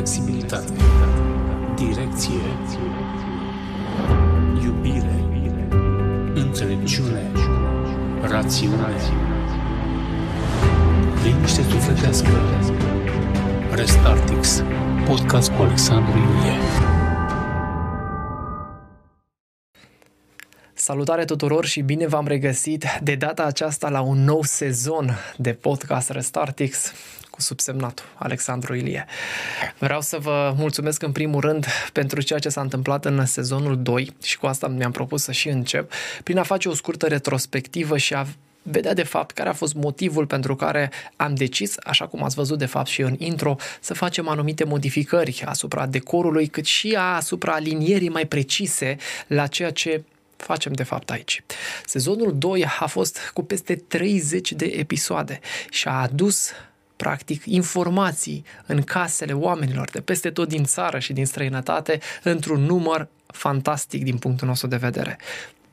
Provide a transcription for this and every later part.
flexibilitate, direcție, iubire, înțelepciune, rațiune, liniște sufletească. Restartix, podcast cu Alexandru Iulie. Salutare tuturor și bine v-am regăsit de data aceasta la un nou sezon de podcast Restartix cu subsemnatul Alexandru Ilie. Vreau să vă mulțumesc în primul rând pentru ceea ce s-a întâmplat în sezonul 2 și cu asta mi-am propus să și încep prin a face o scurtă retrospectivă și a vedea de fapt care a fost motivul pentru care am decis, așa cum ați văzut de fapt și în intro, să facem anumite modificări asupra decorului, cât și asupra alinierii mai precise la ceea ce facem de fapt aici. Sezonul 2 a fost cu peste 30 de episoade și a adus practic informații în casele oamenilor de peste tot din țară și din străinătate într-un număr fantastic din punctul nostru de vedere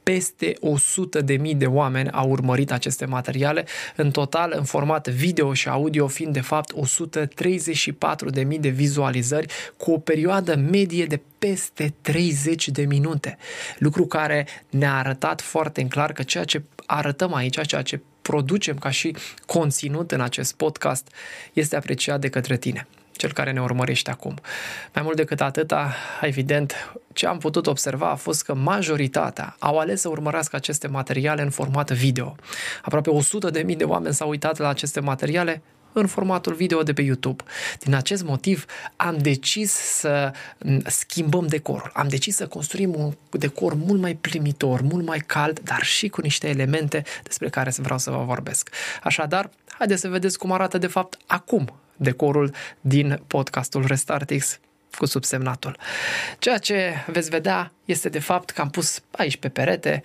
peste 100 de mii de oameni au urmărit aceste materiale, în total în format video și audio fiind de fapt 134 de mii de vizualizări cu o perioadă medie de peste 30 de minute. Lucru care ne-a arătat foarte în clar că ceea ce arătăm aici, ceea ce producem ca și conținut în acest podcast este apreciat de către tine cel care ne urmărește acum. Mai mult decât atâta, evident, ce am putut observa a fost că majoritatea au ales să urmărească aceste materiale în format video. Aproape 100 de mii de oameni s-au uitat la aceste materiale în formatul video de pe YouTube. Din acest motiv am decis să schimbăm decorul. Am decis să construim un decor mult mai primitor, mult mai cald, dar și cu niște elemente despre care vreau să vă vorbesc. Așadar, haideți să vedeți cum arată de fapt acum decorul din podcastul Restartix cu subsemnatul. Ceea ce veți vedea este de fapt că am pus aici pe perete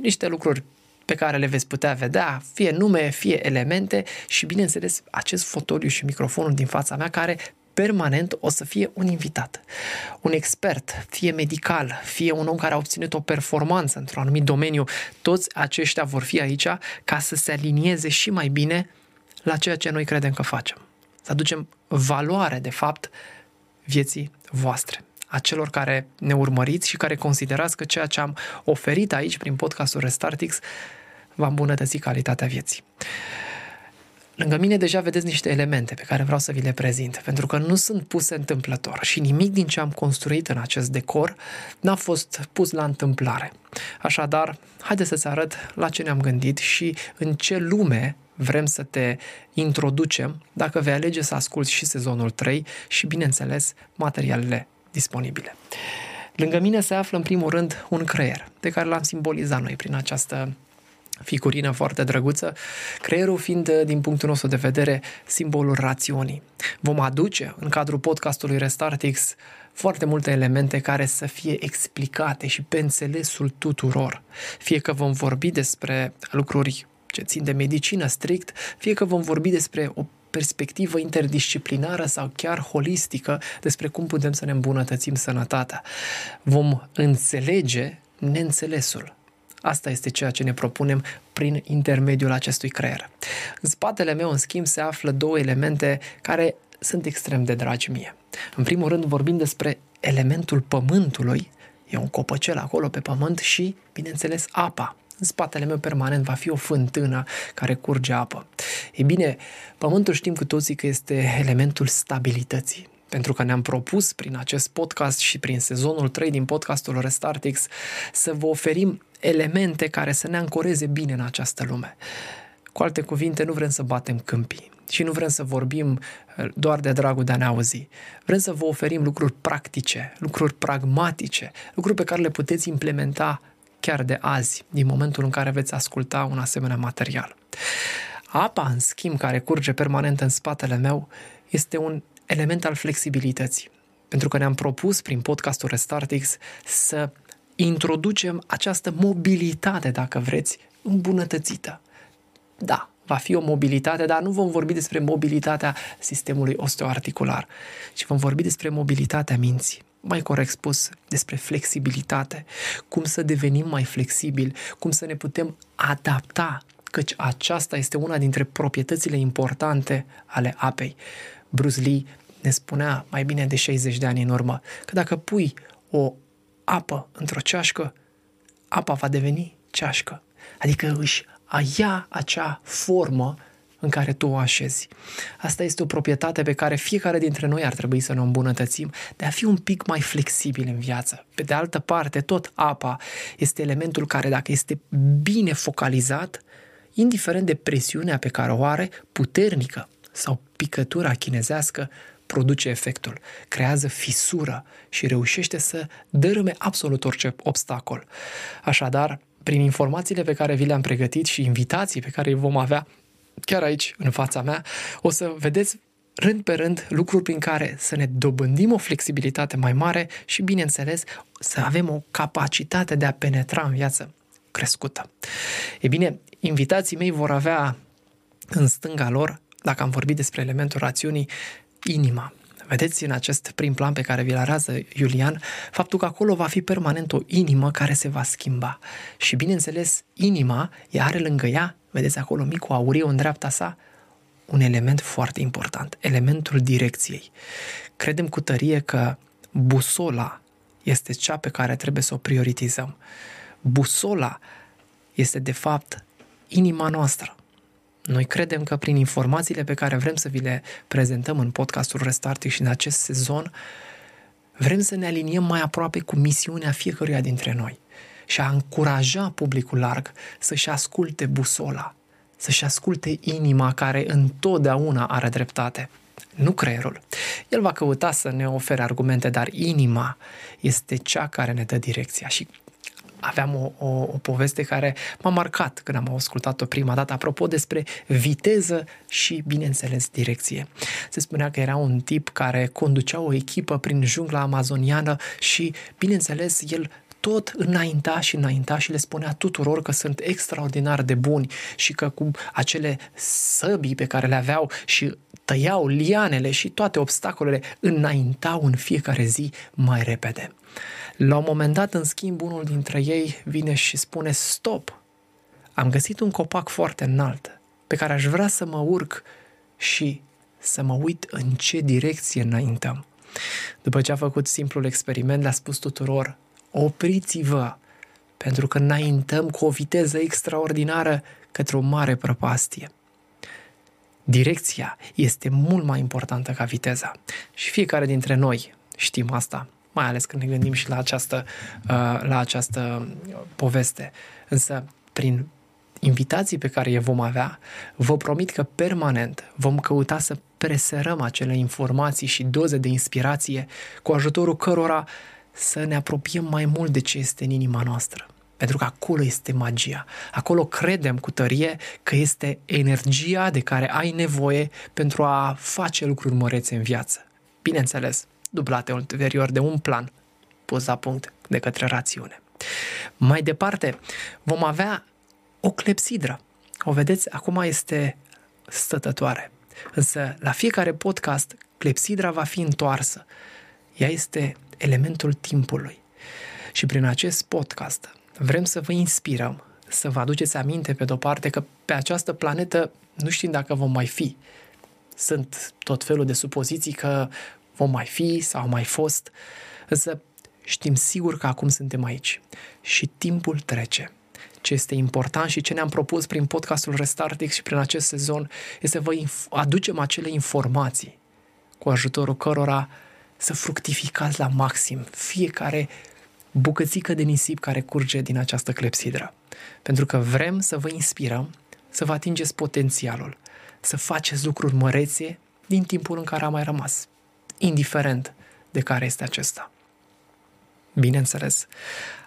niște lucruri pe care le veți putea vedea, fie nume, fie elemente și, bineînțeles, acest fotoliu și microfonul din fața mea care permanent o să fie un invitat, un expert, fie medical, fie un om care a obținut o performanță într-un anumit domeniu, toți aceștia vor fi aici ca să se alinieze și mai bine la ceea ce noi credem că facem. Să aducem valoare, de fapt, vieții voastre a celor care ne urmăriți și care considerați că ceea ce am oferit aici prin podcastul Restartix va îmbunătăți calitatea vieții. Lângă mine deja vedeți niște elemente pe care vreau să vi le prezint, pentru că nu sunt puse întâmplător și nimic din ce am construit în acest decor n-a fost pus la întâmplare. Așadar, haide să-ți arăt la ce ne-am gândit și în ce lume vrem să te introducem dacă vei alege să asculti și sezonul 3 și, bineînțeles, materialele disponibile. Lângă mine se află, în primul rând, un creier, pe care l-am simbolizat noi prin această figurină foarte drăguță, creierul fiind, din punctul nostru de vedere, simbolul rațiunii. Vom aduce, în cadrul podcastului Restartix, foarte multe elemente care să fie explicate și pe înțelesul tuturor. Fie că vom vorbi despre lucruri ce țin de medicină strict, fie că vom vorbi despre o perspectivă interdisciplinară sau chiar holistică despre cum putem să ne îmbunătățim sănătatea. Vom înțelege neînțelesul. Asta este ceea ce ne propunem prin intermediul acestui creier. În spatele meu, în schimb, se află două elemente care sunt extrem de dragi mie. În primul rând vorbim despre elementul pământului, e un copăcel acolo pe pământ și, bineînțeles, apa. În spatele meu permanent va fi o fântână care curge apă. Ei bine, pământul știm cu toții că este elementul stabilității. Pentru că ne-am propus prin acest podcast și prin sezonul 3 din podcastul Restartix să vă oferim elemente care să ne ancoreze bine în această lume. Cu alte cuvinte, nu vrem să batem câmpii și nu vrem să vorbim uh, doar de dragul de a ne auzi. Vrem să vă oferim lucruri practice, lucruri pragmatice, lucruri pe care le puteți implementa chiar de azi, din momentul în care veți asculta un asemenea material. Apa, în schimb, care curge permanent în spatele meu, este un element al flexibilității. Pentru că ne-am propus prin podcastul Restartix să introducem această mobilitate, dacă vreți, îmbunătățită. Da, va fi o mobilitate, dar nu vom vorbi despre mobilitatea sistemului osteoarticular, ci vom vorbi despre mobilitatea minții mai corect spus, despre flexibilitate, cum să devenim mai flexibili, cum să ne putem adapta, căci aceasta este una dintre proprietățile importante ale apei. Bruce Lee ne spunea mai bine de 60 de ani în urmă că dacă pui o apă într-o ceașcă, apa va deveni ceașcă. Adică își ia acea formă în care tu o așezi. Asta este o proprietate pe care fiecare dintre noi ar trebui să ne îmbunătățim, de a fi un pic mai flexibil în viață. Pe de altă parte, tot apa este elementul care, dacă este bine focalizat, indiferent de presiunea pe care o are, puternică sau picătura chinezească, produce efectul, creează fisură și reușește să dărâme absolut orice obstacol. Așadar, prin informațiile pe care vi le-am pregătit și invitații pe care îi vom avea chiar aici, în fața mea, o să vedeți rând pe rând lucruri prin care să ne dobândim o flexibilitate mai mare și, bineînțeles, să avem o capacitate de a penetra în viață crescută. E bine, invitații mei vor avea în stânga lor, dacă am vorbit despre elementul rațiunii, inima. Vedeți în acest prim plan pe care vi-l arează Iulian, faptul că acolo va fi permanent o inimă care se va schimba. Și bineînțeles, inima, ea are lângă ea, vedeți acolo micul auriu în dreapta sa, un element foarte important, elementul direcției. Credem cu tărie că busola este cea pe care trebuie să o prioritizăm. Busola este de fapt inima noastră. Noi credem că prin informațiile pe care vrem să vi le prezentăm în podcastul Restartic și în acest sezon, vrem să ne aliniem mai aproape cu misiunea fiecăruia dintre noi și a încuraja publicul larg să-și asculte busola, să-și asculte inima care întotdeauna are dreptate nu creierul. El va căuta să ne ofere argumente, dar inima este cea care ne dă direcția și aveam o, o, o poveste care m-a marcat când am ascultat-o prima dată, apropo despre viteză și, bineînțeles, direcție. Se spunea că era un tip care conducea o echipă prin jungla amazoniană și, bineînțeles, el tot înainta și înainta și le spunea tuturor că sunt extraordinar de buni și că cu acele săbii pe care le aveau și tăiau lianele și toate obstacolele înaintau în fiecare zi mai repede. La un moment dat, în schimb, unul dintre ei vine și spune stop, am găsit un copac foarte înalt pe care aș vrea să mă urc și să mă uit în ce direcție înaintăm. După ce a făcut simplul experiment, le-a spus tuturor, opriți-vă, pentru că înaintăm cu o viteză extraordinară către o mare prăpastie. Direcția este mult mai importantă ca viteza. Și fiecare dintre noi știm asta, mai ales când ne gândim și la această, uh, la această poveste. Însă, prin invitații pe care le vom avea, vă promit că permanent vom căuta să preserăm acele informații și doze de inspirație cu ajutorul cărora să ne apropiem mai mult de ce este în inima noastră. Pentru că acolo este magia. Acolo credem cu tărie că este energia de care ai nevoie pentru a face lucruri mărețe în viață. Bineînțeles, dublate ulterior de un plan pus la punct de către rațiune. Mai departe, vom avea o clepsidră. O vedeți, acum este stătătoare. Însă, la fiecare podcast, clepsidra va fi întoarsă. Ea este elementul timpului. Și prin acest podcast vrem să vă inspirăm, să vă aduceți aminte, pe de-o parte, că pe această planetă nu știm dacă vom mai fi. Sunt tot felul de supoziții că vom mai fi sau mai fost, însă știm sigur că acum suntem aici și timpul trece. Ce este important și ce ne-am propus prin podcastul Restartix și prin acest sezon este să vă aducem acele informații cu ajutorul cărora să fructificați la maxim fiecare bucățică de nisip care curge din această clepsidră. Pentru că vrem să vă inspirăm, să vă atingeți potențialul, să faceți lucruri mărețe din timpul în care a mai rămas indiferent de care este acesta. Bineînțeles,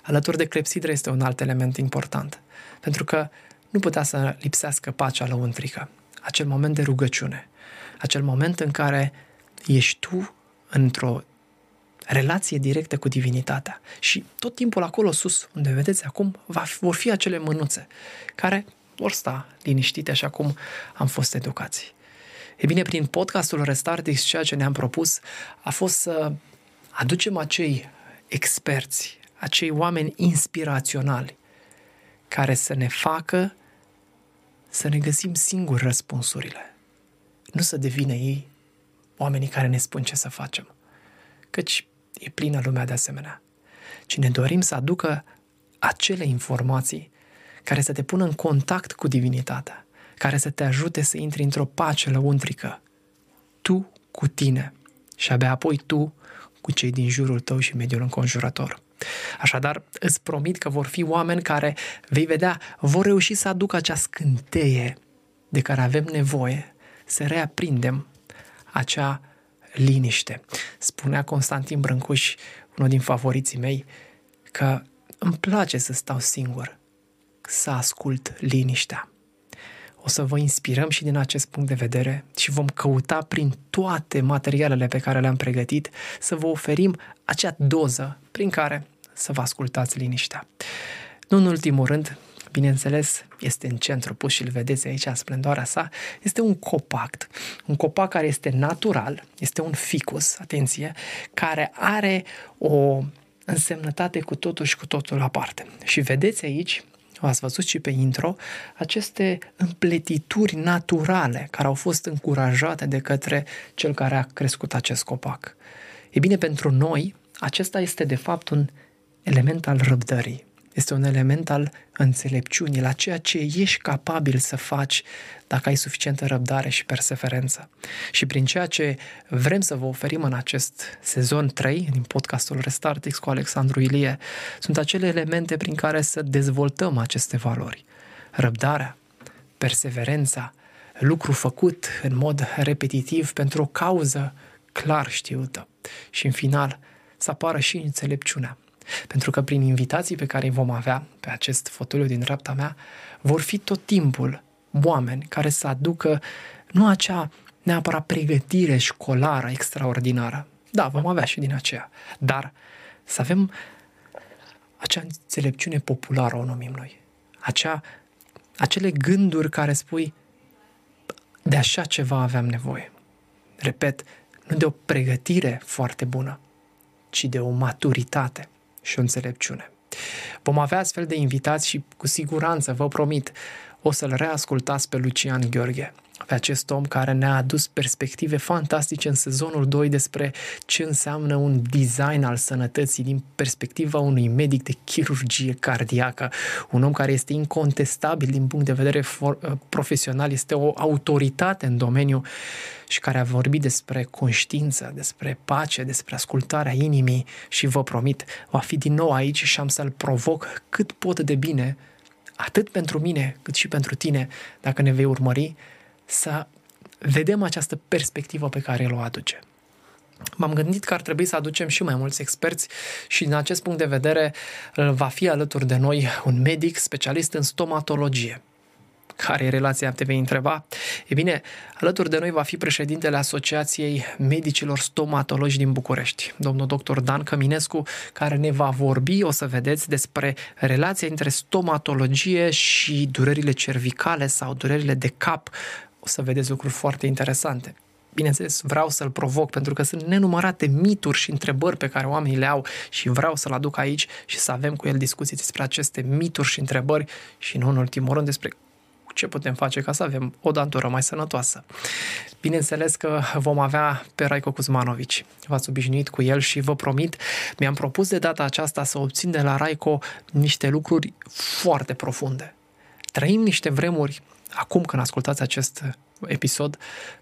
alături de clepsidră este un alt element important, pentru că nu putea să lipsească pacea lăuntrică, acel moment de rugăciune, acel moment în care ești tu într-o relație directă cu divinitatea. Și tot timpul acolo sus, unde vedeți acum, va fi, vor fi acele mânuțe care vor sta liniștite așa cum am fost educați. E bine, prin podcastul Restartix, ceea ce ne-am propus a fost să aducem acei experți, acei oameni inspiraționali care să ne facă să ne găsim singuri răspunsurile. Nu să devină ei oamenii care ne spun ce să facem, căci e plină lumea de asemenea, ci ne dorim să aducă acele informații care să te pună în contact cu divinitatea, care să te ajute să intri într-o pace lăuntrică, tu cu tine și abia apoi tu cu cei din jurul tău și mediul înconjurător. Așadar, îți promit că vor fi oameni care, vei vedea, vor reuși să aducă acea scânteie de care avem nevoie, să reaprindem acea liniște. Spunea Constantin Brâncuș, unul din favoriții mei, că îmi place să stau singur, să ascult liniștea. O să vă inspirăm și din acest punct de vedere și vom căuta prin toate materialele pe care le-am pregătit să vă oferim acea doză prin care să vă ascultați liniștea. Nu în ultimul rând, bineînțeles, este în centru pus și îl vedeți aici în splendoarea sa, este un copac. Un copac care este natural, este un ficus, atenție, care are o însemnătate cu totul și cu totul aparte. Și vedeți aici ați văzut și pe intro, aceste împletituri naturale care au fost încurajate de către cel care a crescut acest copac. E bine, pentru noi, acesta este de fapt un element al răbdării. Este un element al înțelepciunii, la ceea ce ești capabil să faci dacă ai suficientă răbdare și perseverență. Și prin ceea ce vrem să vă oferim în acest sezon 3, din podcastul Restartix cu Alexandru Ilie, sunt acele elemente prin care să dezvoltăm aceste valori. Răbdarea, perseverența, lucru făcut în mod repetitiv pentru o cauză clar știută. Și în final, să apară și înțelepciunea pentru că prin invitații pe care îi vom avea pe acest fotoliu din dreapta mea, vor fi tot timpul oameni care să aducă nu acea neapărat pregătire școlară extraordinară. Da, vom avea și din aceea. Dar să avem acea înțelepciune populară, o numim noi. Acea, acele gânduri care spui, de așa ceva aveam nevoie. Repet, nu de o pregătire foarte bună, ci de o maturitate și o înțelepciune. Vom avea astfel de invitați și cu siguranță, vă promit, o să-l reascultați pe Lucian Gheorghe, pe acest om care ne-a adus perspective fantastice în sezonul 2 despre ce înseamnă un design al sănătății din perspectiva unui medic de chirurgie cardiacă, un om care este incontestabil din punct de vedere for- profesional, este o autoritate în domeniu și care a vorbit despre conștiință, despre pace, despre ascultarea inimii și vă promit, va fi din nou aici și am să-l provoc cât pot de bine, atât pentru mine cât și pentru tine, dacă ne vei urmări, să vedem această perspectivă pe care el o aduce. M-am gândit că ar trebui să aducem și mai mulți experți și din acest punct de vedere va fi alături de noi un medic specialist în stomatologie care e relația, te vei întreba? E bine, alături de noi va fi președintele Asociației Medicilor Stomatologi din București, domnul dr. Dan Căminescu, care ne va vorbi, o să vedeți, despre relația între stomatologie și durerile cervicale sau durerile de cap. O să vedeți lucruri foarte interesante bineînțeles, vreau să-l provoc pentru că sunt nenumărate mituri și întrebări pe care oamenii le au și vreau să-l aduc aici și să avem cu el discuții despre aceste mituri și întrebări și, nu în ultimul rând, despre ce putem face ca să avem o dantură mai sănătoasă. Bineînțeles că vom avea pe Raico Kuzmanovici. V-ați obișnuit cu el și vă promit, mi-am propus de data aceasta să obțin de la Raico niște lucruri foarte profunde. Trăim niște vremuri, acum când ascultați acest episod,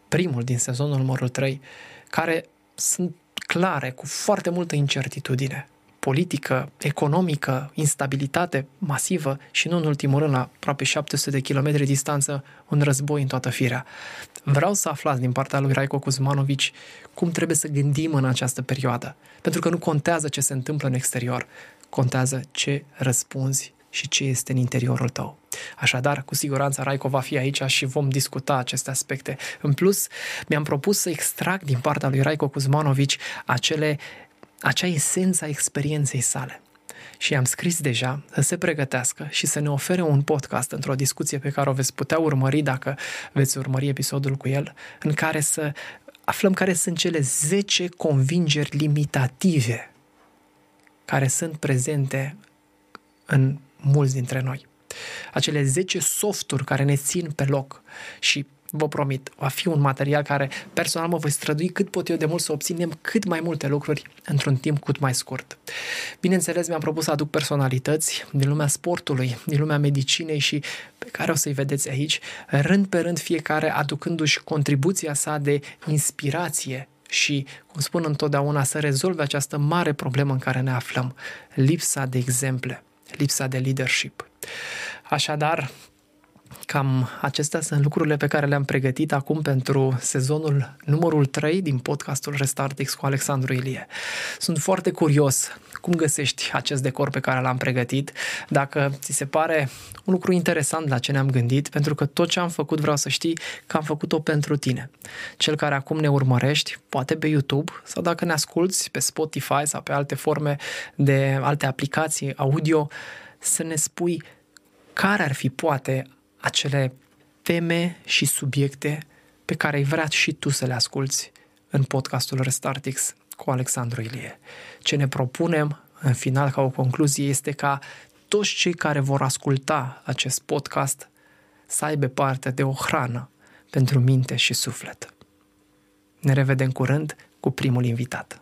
primul din sezonul numărul 3, care sunt clare, cu foarte multă incertitudine politică, economică, instabilitate masivă și nu în ultimul rând la aproape 700 de kilometri distanță un război în toată firea. Vreau să aflați din partea lui Raiko Kuzmanovici cum trebuie să gândim în această perioadă. Pentru că nu contează ce se întâmplă în exterior, contează ce răspunzi și ce este în interiorul tău. Așadar, cu siguranță Raico va fi aici și vom discuta aceste aspecte. În plus, mi-am propus să extrag din partea lui Raico Kuzmanovici acele acea esență a experienței sale. Și am scris deja să se pregătească și să ne ofere un podcast într-o discuție pe care o veți putea urmări dacă veți urmări episodul cu el, în care să aflăm care sunt cele 10 convingeri limitative care sunt prezente în mulți dintre noi. Acele 10 softuri care ne țin pe loc și vă promit, va fi un material care personal mă voi strădui cât pot eu de mult să obținem cât mai multe lucruri într-un timp cât mai scurt. Bineînțeles, mi-am propus să aduc personalități din lumea sportului, din lumea medicinei și pe care o să-i vedeți aici, rând pe rând fiecare aducându-și contribuția sa de inspirație și, cum spun întotdeauna, să rezolve această mare problemă în care ne aflăm, lipsa de exemple, lipsa de leadership. Așadar, Cam acestea sunt lucrurile pe care le-am pregătit acum pentru sezonul numărul 3 din podcastul Restartix cu Alexandru Ilie. Sunt foarte curios cum găsești acest decor pe care l-am pregătit, dacă ți se pare un lucru interesant la ce ne-am gândit, pentru că tot ce am făcut vreau să știi că am făcut-o pentru tine. Cel care acum ne urmărești, poate pe YouTube sau dacă ne asculți pe Spotify sau pe alte forme de alte aplicații audio, să ne spui care ar fi poate acele teme și subiecte pe care ai vrea și tu să le asculți în podcastul Restartix cu Alexandru Ilie. Ce ne propunem, în final, ca o concluzie, este ca toți cei care vor asculta acest podcast să aibă parte de o hrană pentru minte și suflet. Ne revedem curând cu primul invitat.